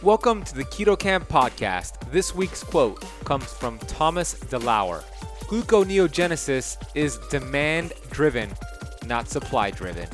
Welcome to the Keto Kamp podcast. This week's quote comes from Thomas DeLauer. Gluconeogenesis is demand driven, not supply driven.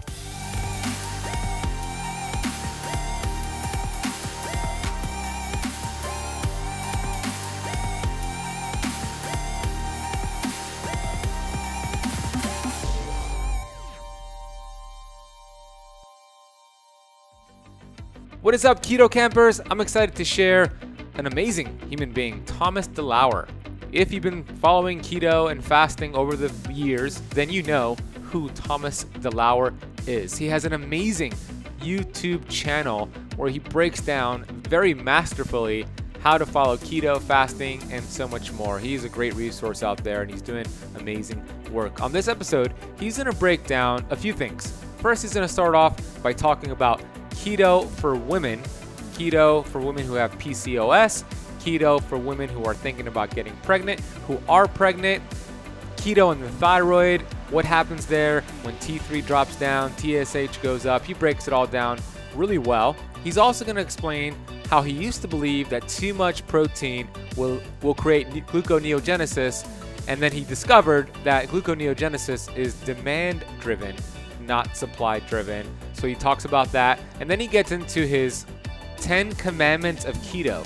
What is up, Keto Kampers? I'm excited to share an amazing human being, Thomas DeLauer. If you've been following keto and fasting over the years, then you know who Thomas DeLauer is. He has an amazing YouTube channel where he breaks down very masterfully how to follow keto, fasting, and so much more. He's a great resource out there and he's doing amazing work. On this episode, he's to break down a few things. First, he's to start off by talking about keto for women, keto for women who have PCOS, keto for women who are thinking about getting pregnant, who are pregnant, keto and the thyroid, what happens there when T3 drops down, TSH goes up. He breaks it all down really well. He's also going to explain how he used to believe that too much protein will, will create gluconeogenesis, and then he discovered that gluconeogenesis is demand driven, not supply driven. So he talks about that. And then he gets into his 10 commandments of keto.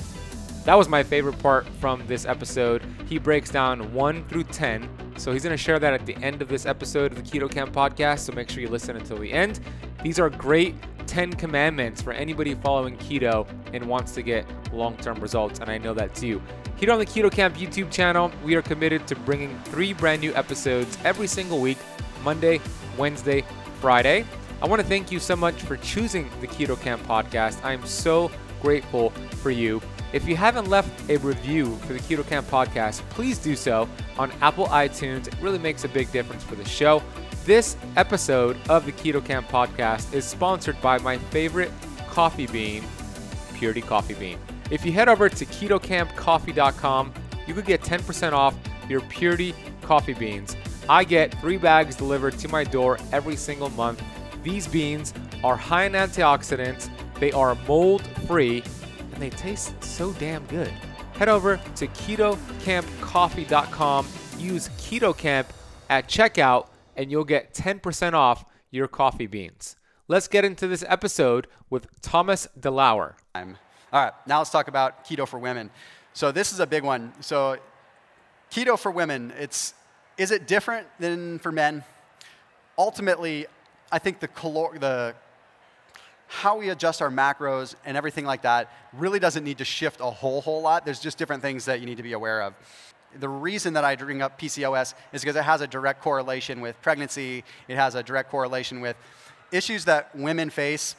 That was my favorite part from this episode. He breaks down 1 through 10. So he's going to share that at the end of this episode of the Keto Kamp podcast. So make sure you listen until the end. These are great 10 commandments for anybody following keto and wants to get long term results. And I know that's you. Here on the Keto Kamp YouTube channel, we are committed to bringing three brand new episodes every single week Monday, Wednesday, Friday. I want to thank you so much for choosing the Keto Kamp podcast. I am so grateful for you. If you haven't left a review for the Keto Kamp podcast, please do so on Apple iTunes. It really makes a big difference for the show. This episode of the Keto Kamp podcast is sponsored by my favorite coffee bean, Purity Coffee Bean. If you head over to ketokampcoffee.com, you could get 10% off your Purity coffee beans. I get three bags delivered to my door every single month these beans are high in antioxidants, they are mold free, and they taste so damn good. Head over to ketokampcoffee.com, use KetoKamp at checkout, and you'll get 10% off your coffee beans. Let's get into this episode with Thomas DeLauer. All right, now let's talk about keto for women. So this is a big one. So keto for women, it's is it different than for men? Ultimately, I think the, calor- the how we adjust our macros and everything like that really doesn't need to shift a whole whole lot. There's just different things that you need to be aware of. The reason that I bring up PCOS is because it has a direct correlation with pregnancy. It has a direct correlation with issues that women face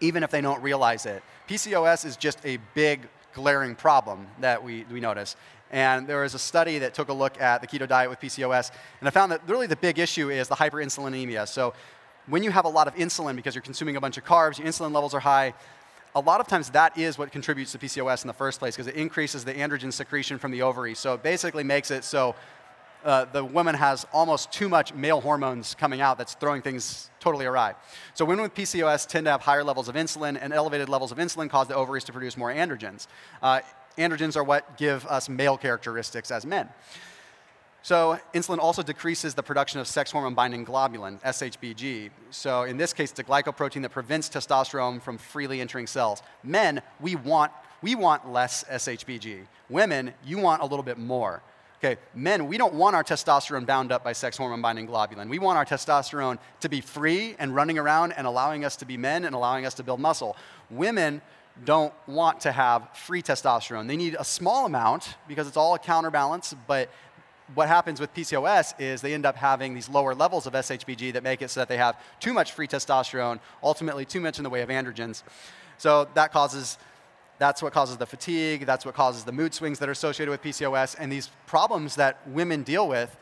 even if they don't realize it. PCOS is just a big glaring problem that we, we notice. And there was a study that took a look at the keto diet with PCOS, and I found that really the big issue is the hyperinsulinemia. So when you have a lot of insulin because you're consuming a bunch of carbs, your insulin levels are high, a lot of times that is what contributes to PCOS in the first place because it increases the androgen secretion from the ovary. So it basically makes it so uh, the woman has almost too much male hormones coming out that's throwing things totally awry. So women with PCOS tend to have higher levels of insulin, and elevated levels of insulin cause the ovaries to produce more androgens. Uh, androgens are what give us male characteristics as men. So insulin also decreases the production of sex hormone binding globulin, SHBG. So in this case, it's a glycoprotein that prevents testosterone from freely entering cells. Men, we want, we want less SHBG. Women, you want a little bit more. Okay, men, we don't want our testosterone bound up by sex hormone binding globulin. We want our testosterone to be free and running around and allowing us to be men and allowing us to build muscle. Women, don't want to have free testosterone. They need a small amount because it's all a counterbalance, but what happens with PCOS is they end up having these lower levels of SHBG that make it so that they have too much free testosterone, ultimately too much in the way of androgens. So that causes that's what causes the fatigue, that's what causes the mood swings that are associated with PCOS and these problems that women deal with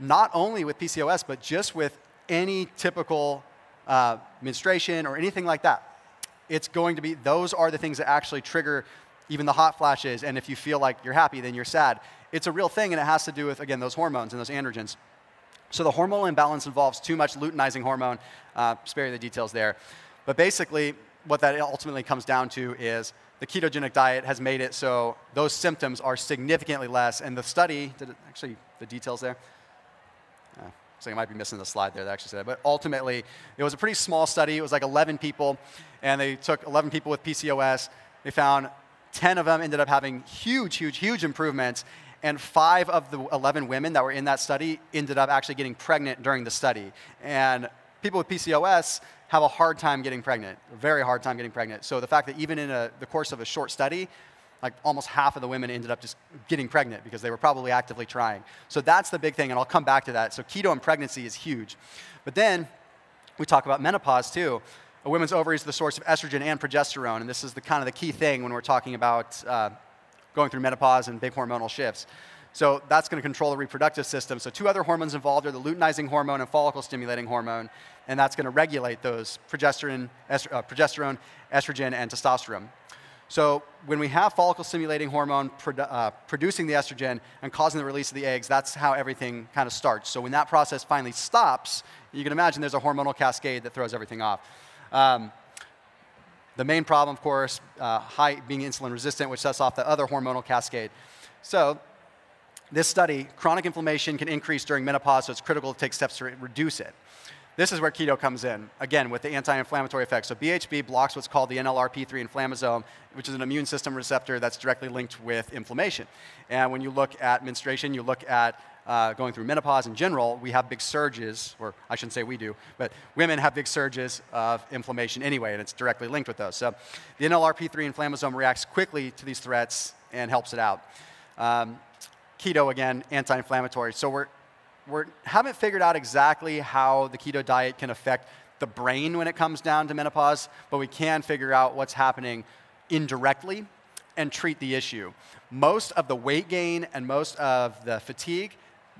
not only with PCOS but just with any typical uh, menstruation or anything like that it's going to be, those are the things that actually trigger even the hot flashes. And if you feel like you're happy, then you're sad. It's a real thing, and it has to do with, again, those hormones and those androgens. So the hormonal imbalance involves too much luteinizing hormone. Uh, spare you the details there. But basically, what that ultimately comes down to is the ketogenic diet has made it so those symptoms are significantly less. And the study, did it, actually, the details there? So I might be missing the slide there that actually said it. But ultimately, it was a pretty small study. It was like 11 people, and they took 11 people with PCOS. They found 10 of them ended up having huge, huge, huge improvements. And five of the 11 women that were in that study ended up actually getting pregnant during the study. And people with PCOS have a hard time getting pregnant, a very hard time getting pregnant. So the fact that even in a, the course of a short study, like almost half of the women ended up just getting pregnant because they were probably actively trying. So that's the big thing, and I'll come back to that. So keto and pregnancy is huge. But then we talk about menopause too. A woman's ovaries are the source of estrogen and progesterone, and this is the kind of the key thing when we're talking about uh, going through menopause and big hormonal shifts. So that's going to control the reproductive system. So two other hormones involved are the luteinizing hormone and follicle stimulating hormone, and that's going to regulate those progesterone, est- uh, progesterone, estrogen, and testosterone. So when we have follicle stimulating hormone produ- uh, producing the estrogen and causing the release of the eggs, that's how everything kind of starts. So when that process finally stops, you can imagine there's a hormonal cascade that throws everything off. Um, the main problem, of course, uh, high being insulin resistant, which sets off the other hormonal cascade. So this study, chronic inflammation can increase during menopause, so it's critical to take steps to re- reduce it. This is where keto comes in, again, with the anti inflammatory effects. So, BHB blocks what's called the NLRP3 inflammasome, which is an immune system receptor that's directly linked with inflammation. And when you look at menstruation, you look at uh, going through menopause in general, we have big surges, or I shouldn't say we do, but women have big surges of inflammation anyway, and it's directly linked with those. So, the NLRP3 inflammasome reacts quickly to these threats and helps it out. Um, keto, again, anti inflammatory. So, we're we haven't figured out exactly how the keto diet can affect the brain when it comes down to menopause, but we can figure out what's happening indirectly and treat the issue. Most of the weight gain and most of the fatigue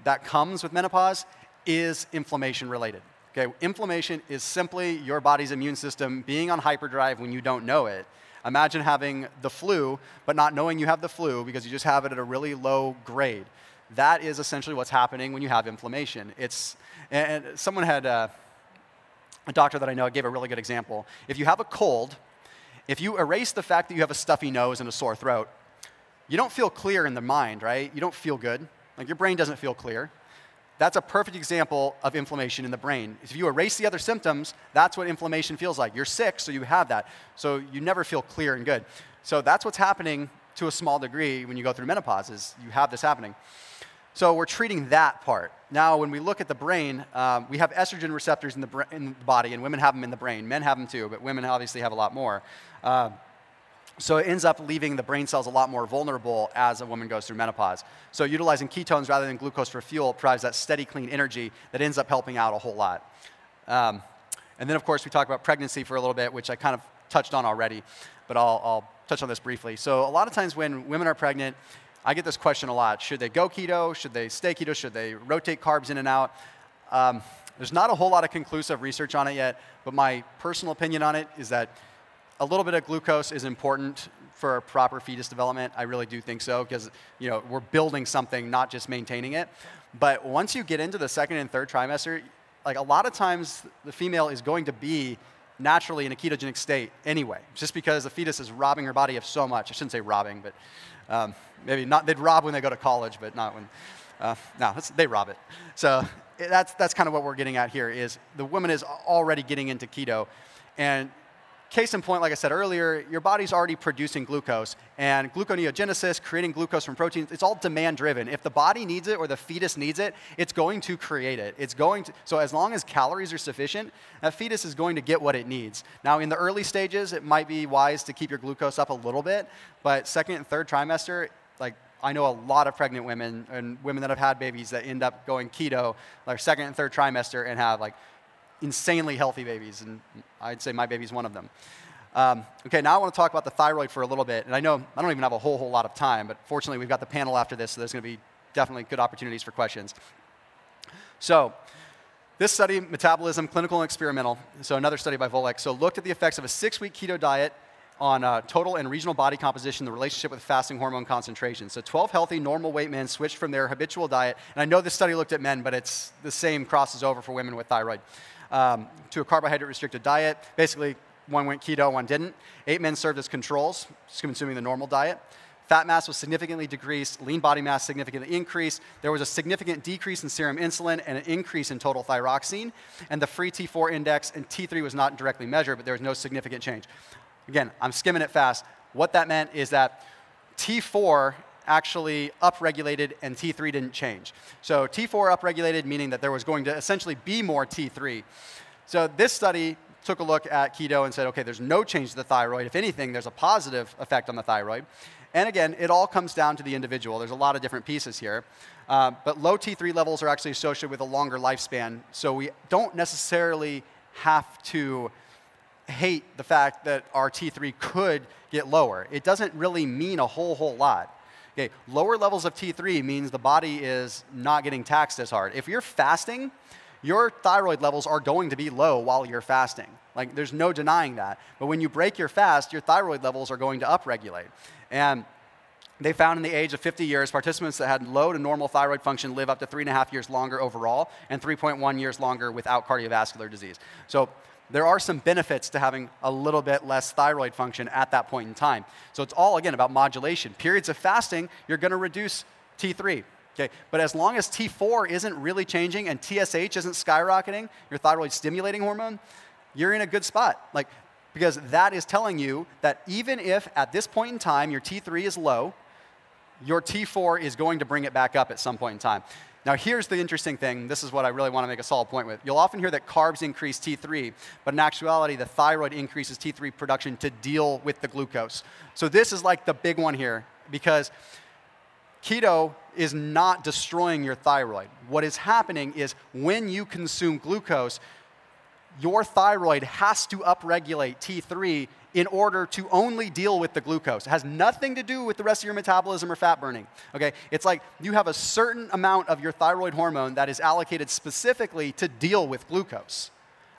that comes with menopause is inflammation related. Okay, inflammation is simply your body's immune system being on hyperdrive when you don't know it. Imagine having the flu, but not knowing you have the flu because you just have it at a really low grade that is essentially what's happening when you have inflammation. It's, and someone had, uh, a doctor that I know gave a really good example. If you have a cold, if you erase the fact that you have a stuffy nose and a sore throat, you don't feel clear in the mind, right? You don't feel good. Like your brain doesn't feel clear. That's a perfect example of inflammation in the brain. If you erase the other symptoms, that's what inflammation feels like. You're sick, so you have that. So you never feel clear and good. So that's what's happening to a small degree when you go through menopause is you have this happening. So we're treating that part. Now, when we look at the brain, um, we have estrogen receptors in the, bra- in the, body, and women have them in the brain. Men have them too, but women obviously have a lot more. Uh, so it ends up leaving the brain cells a lot more vulnerable as a woman goes through menopause. So utilizing ketones rather than glucose for fuel provides that steady, clean energy that ends up helping out a whole lot. Um, and then, of course, we talk about pregnancy for a little bit, which I kind of touched on already, but I'll, I'll touch on this briefly. So a lot of times when women are pregnant, I get this question a lot. Should they go keto? Should they stay keto? Should they rotate carbs in and out? Um, there's not a whole lot of conclusive research on it yet, but my personal opinion on it is that a little bit of glucose is important for proper fetus development. I really do think so because you know we're building something, not just maintaining it. But once you get into the second and third trimester, like a lot of times the female is going to be naturally in a ketogenic state anyway, just because the fetus is robbing her body of so much. I shouldn't say robbing, but um, maybe not, they'd rob when they go to college, but not when, uh, no, they rob it. So that's, that's kind of what we're getting at here is the woman is already getting into keto. And case in point, like I said earlier, your body's already producing glucose, and gluconeogenesis, creating glucose from proteins, it's all demand driven. If the body needs it or the fetus needs it, it's going to create it. It's going to, so as long as calories are sufficient, that fetus is going to get what it needs. Now, in the early stages, it might be wise to keep your glucose up a little bit, but second and third trimester, like I know a lot of pregnant women and women that have had babies that end up going keto, like second and third trimester, and have like insanely healthy babies, and I'd say my baby's one of them. Um, okay, now I want to talk about the thyroid for a little bit. And I know I don't even have a whole, whole lot of time, but fortunately we've got the panel after this, so there's going to be definitely good opportunities for questions. So, this study, metabolism, clinical and experimental, so another study by Volek, so looked at the effects of a six-week keto diet on uh, total and regional body composition, the relationship with fasting hormone concentration. So 12 healthy, normal weight men switched from their habitual diet, and I know this study looked at men, but it's the same crosses over for women with thyroid um, to a carbohydrate restricted diet. Basically, one went keto, one didn't. Eight men served as controls, consuming the normal diet. Fat mass was significantly decreased, lean body mass significantly increased. There was a significant decrease in serum insulin and an increase in total thyroxine. And the free T4 index and T3 was not directly measured, but there was no significant change. Again, I'm skimming it fast. What that meant is that T4 actually upregulated and T3 didn't change. So T4 upregulated, meaning that there was going to essentially be more T3. So this study took a look at keto and said, okay, there's no change to the thyroid. If anything, there's a positive effect on the thyroid. And again, it all comes down to the individual. There's a lot of different pieces here. Uh, but low T3 levels are actually associated with a longer lifespan. So we don't necessarily have to hate the fact that our T3 could get lower. It doesn't really mean a whole, whole lot. Okay, lower levels of T3 means the body is not getting taxed as hard. If you're fasting, your thyroid levels are going to be low while you're fasting. Like, there's no denying that. But when you break your fast, your thyroid levels are going to upregulate. And they found in the age of 50 years, participants that had low to normal thyroid function live up to three and a half years longer overall and 3.1 years longer without cardiovascular disease. So there are some benefits to having a little bit less thyroid function at that point in time. So it's all, again, about modulation. Periods of fasting, you're going to reduce T3. Okay, but as long as T4 isn't really changing and TSH isn't skyrocketing, your thyroid stimulating hormone, you're in a good spot. Like, because that is telling you that even if at this point in time your T3 is low, your T4 is going to bring it back up at some point in time. Now, here's the interesting thing. This is what I really want to make a solid point with. You'll often hear that carbs increase T3, but in actuality, the thyroid increases T3 production to deal with the glucose. So, this is like the big one here because keto is not destroying your thyroid. What is happening is when you consume glucose, your thyroid has to upregulate T3 in order to only deal with the glucose. It has nothing to do with the rest of your metabolism or fat burning. Okay? It's like you have a certain amount of your thyroid hormone that is allocated specifically to deal with glucose.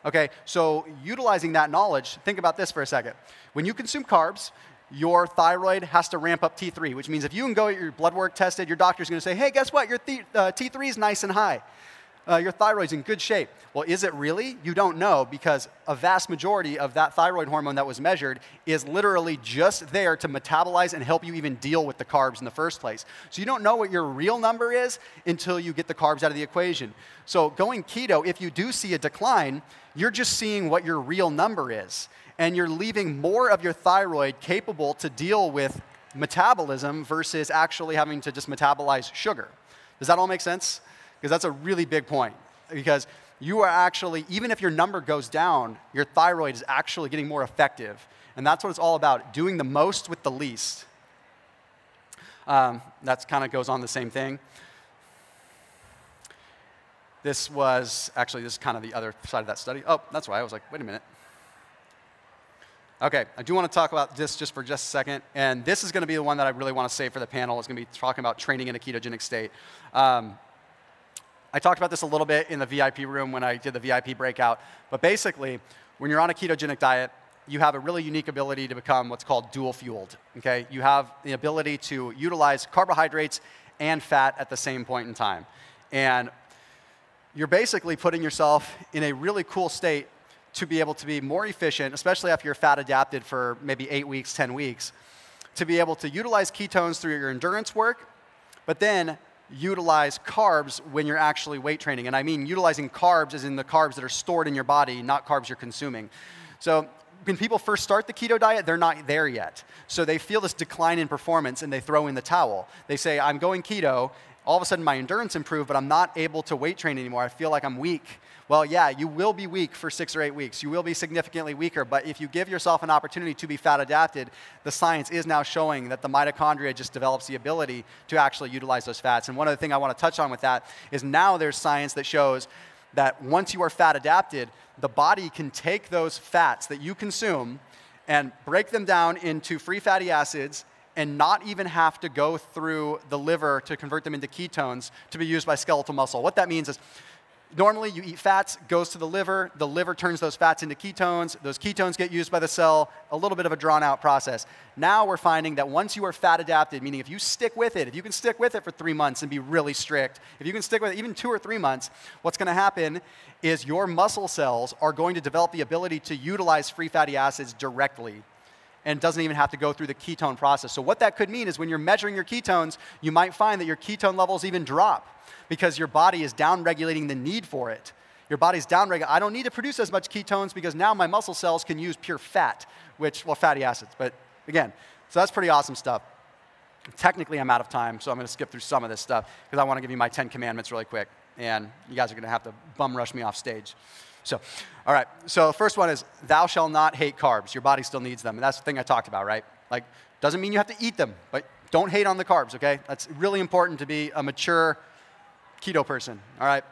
Okay? So utilizing that knowledge, think about this for a second. When you consume carbs, your thyroid has to ramp up T3, which means if you can go get your blood work tested, your doctor's going to say, hey, guess what? Your th- uh, T3 is nice and high uh, your thyroid's in good shape. Well, is it really? You don't know because a vast majority of that thyroid hormone that was measured is literally just there to metabolize and help you even deal with the carbs in the first place. So you don't know what your real number is until you get the carbs out of the equation. So going keto, if you do see a decline, you're just seeing what your real number is. And you're leaving more of your thyroid capable to deal with metabolism versus actually having to just metabolize sugar. Does that all make sense? Because that's a really big point. Because you are actually, even if your number goes down, your thyroid is actually getting more effective. And that's what it's all about doing the most with the least. Um, that kind of goes on the same thing. This was actually, this is kind of the other side of that study. Oh, that's why I was like, wait a minute. Okay, I do want to talk about this just for just a second. And this is going to be the one that I really want to save for the panel. It's going to be talking about training in a ketogenic state. Um, I talked about this a little bit in the VIP room when I did the VIP breakout, but basically, when you're on a ketogenic diet, you have a really unique ability to become what's called dual fueled. Okay? You have the ability to utilize carbohydrates and fat at the same point in time. And you're basically putting yourself in a really cool state to be able to be more efficient, especially after you're fat adapted for maybe eight weeks, 10 weeks, to be able to utilize ketones through your endurance work, but then utilize carbs when you're actually weight training. And I mean utilizing carbs as in the carbs that are stored in your body, not carbs you're consuming. So when people first start the keto diet, they're not there yet. So they feel this decline in performance and they throw in the towel. They say, I'm going keto. All of a sudden, my endurance improved, but I'm not able to weight train anymore. I feel like I'm weak. Well, yeah, you will be weak for six or eight weeks. You will be significantly weaker, but if you give yourself an opportunity to be fat adapted, the science is now showing that the mitochondria just develops the ability to actually utilize those fats. And one other thing I want to touch on with that is now there's science that shows that once you are fat adapted, the body can take those fats that you consume and break them down into free fatty acids and not even have to go through the liver to convert them into ketones to be used by skeletal muscle. What that means is normally you eat fats, goes to the liver, the liver turns those fats into ketones, those ketones get used by the cell, a little bit of a drawn out process. Now we're finding that once you are fat adapted, meaning if you stick with it, if you can stick with it for three months and be really strict, if you can stick with it even two or three months, what's to happen is your muscle cells are going to develop the ability to utilize free fatty acids directly and doesn't even have to go through the ketone process. So, what that could mean is when you're measuring your ketones, you might find that your ketone levels even drop because your body is downregulating the need for it. Your body's downregulating. I don't need to produce as much ketones because now my muscle cells can use pure fat, which, well, fatty acids. But again, so that's pretty awesome stuff. Technically, I'm out of time, so I'm going to skip through some of this stuff because I want to give you my 10 commandments really quick. And you guys are going to have to bum rush me off stage. So, all right. So, first one is thou shall not hate carbs. Your body still needs them. And that's the thing I talked about, right? Like, doesn't mean you have to eat them, but don't hate on the carbs, okay? That's really important to be a mature keto person, all right?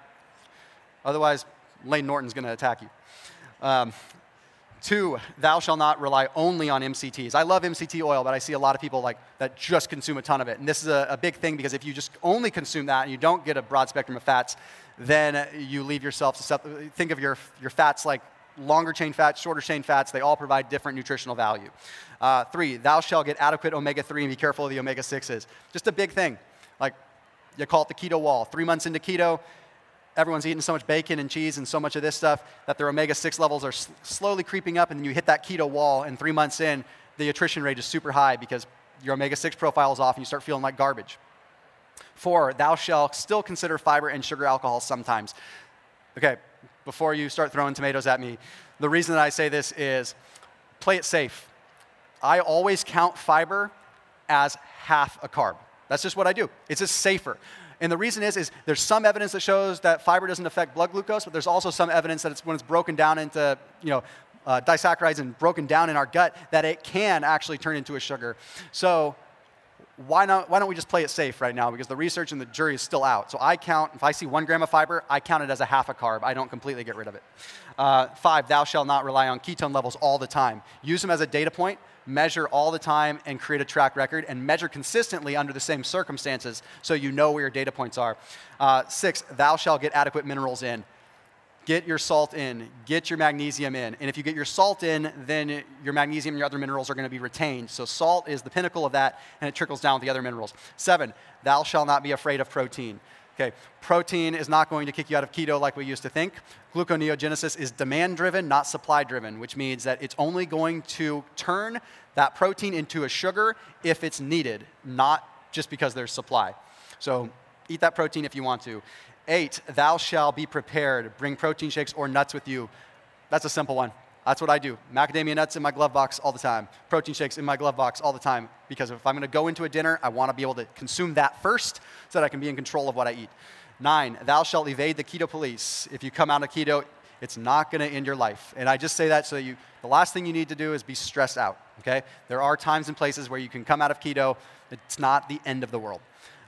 Otherwise, Layne Norton's going to attack you. Um, two, thou shall not rely only on MCTs. I love MCT oil, but I see a lot of people like that just consume a ton of it. And this is a, a big thing because if you just only consume that and you don't get a broad spectrum of fats, then you leave yourself to think of your, your fats like longer chain fats, shorter chain fats. They all provide different nutritional value. Uh, three, thou shalt get adequate omega 3 and be careful of the omega 6s. Just a big thing. Like you call it the keto wall. Three months into keto, everyone's eating so much bacon and cheese and so much of this stuff that their omega 6 levels are slowly creeping up, and then you hit that keto wall, and three months in, the attrition rate is super high because your omega 6 profile is off and you start feeling like garbage. Four, thou shalt still consider fiber and sugar alcohol sometimes. Okay, before you start throwing tomatoes at me, the reason that I say this is play it safe. I always count fiber as half a carb. That's just what I do. It's just safer. And the reason is, is there's some evidence that shows that fiber doesn't affect blood glucose, but there's also some evidence that it's when it's broken down into, you know, uh, disaccharides and broken down in our gut, that it can actually turn into a sugar. So why, not, why don't we just play it safe right now? Because the research and the jury is still out. So I count, if I see one gram of fiber, I count it as a half a carb. I don't completely get rid of it. Uh, five, thou shalt not rely on ketone levels all the time. Use them as a data point measure all the time and create a track record and measure consistently under the same circumstances so you know where your data points are. Uh, six, thou shalt get adequate minerals in. Get your salt in, get your magnesium in. And if you get your salt in, then your magnesium and your other minerals are going to be retained. So, salt is the pinnacle of that, and it trickles down with the other minerals. Seven, thou shalt not be afraid of protein. Okay, protein is not going to kick you out of keto like we used to think. Gluconeogenesis is demand driven, not supply driven, which means that it's only going to turn that protein into a sugar if it's needed, not just because there's supply. So eat that protein if you want to. Eight, thou shalt be prepared. Bring protein shakes or nuts with you. That's a simple one. That's what I do. Macadamia nuts in my glove box all the time. Protein shakes in my glove box all the time. Because if I'm going to go into a dinner, I want to be able to consume that first so that I can be in control of what I eat. Nine, thou shalt evade the keto police. If you come out of keto, it's not going to end your life. And I just say that so you, the last thing you need to do is be stressed out, okay? There are times and places where you can come out of keto. It's not the end of the world.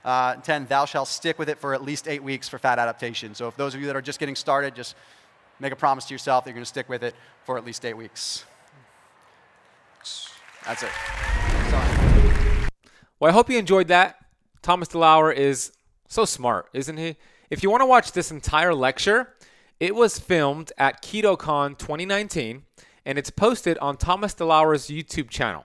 Uh, 10, thou shalt stick with it for at least eight weeks for fat adaptation. So if those of you that are just getting started, just make a promise to yourself that you're going to stick with it for at least eight weeks. That's it. Sorry. Well, I hope you enjoyed that. Thomas DeLauer is so smart, isn't he? If you want to watch this entire lecture, it was filmed at KetoCon 2019 and it's posted on Thomas DeLauer's YouTube channel.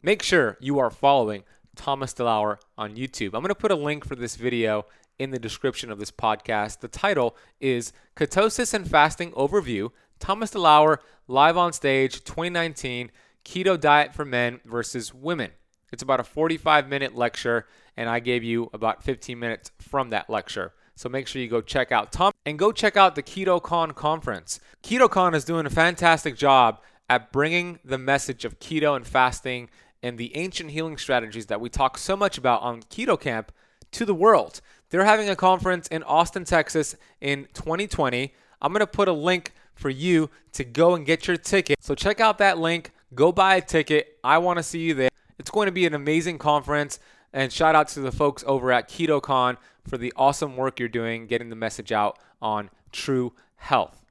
Make sure you are following Thomas DeLauer on YouTube. I'm going to put a link for this video in the description of this podcast. The title is Ketosis and Fasting Overview Thomas DeLauer live on stage 2019 Keto Diet for Men versus Women. It's about a 45 minute lecture, and I gave you about 15 minutes from that lecture. So make sure you go check out Tom and go check out the KetoCon conference. KetoCon is doing a fantastic job at bringing the message of keto and fasting and the ancient healing strategies that we talk so much about on Keto Kamp to the world. They're having a conference in Austin, Texas in 2020. I'm going to put a link for you to go and get your ticket. So check out that link, go buy a ticket. I want to see you there. It's going to be an amazing conference. And shout out to the folks over at KetoCon for the awesome work you're doing getting the message out on true health.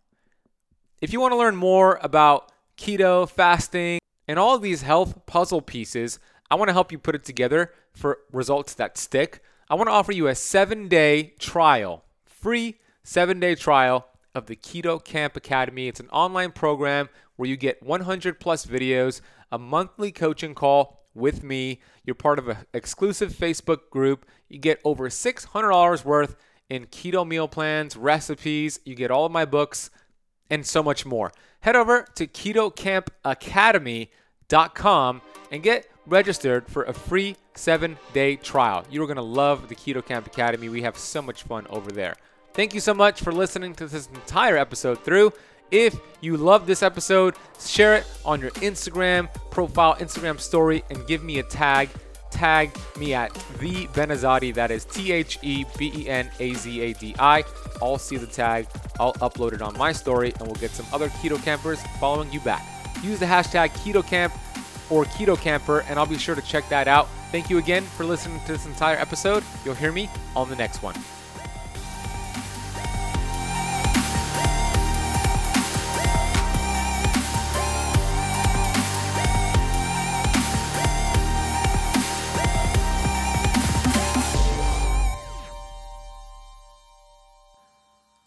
If you want to learn more about keto, fasting, and all these health puzzle pieces, I want to help you put it together for results that stick. I want to offer you a seven day trial, free seven day trial of the Keto Kamp Academy. It's an online program where you get 100 plus videos, a monthly coaching call with me. You're part of an exclusive Facebook group. You get over $600 worth in keto meal plans, recipes. You get all of my books and so much more. Head over to ketokampacademy.com and get registered for a free seven day trial. You're going to love the Keto Kamp Academy. We have so much fun over there. Thank you so much for listening to this entire episode through. If you love this episode, share it on your Instagram profile, Instagram story, and give me a tag. Tag me at the Benazadi. That is T H E B E N A Z A D I. I'll see the tag. I'll upload it on my story, and we'll get some other keto campers following you back. Use the hashtag KetoKamp or Keto Kamper, and I'll be sure to check that out. Thank you again for listening to this entire episode. You'll hear me on the next one.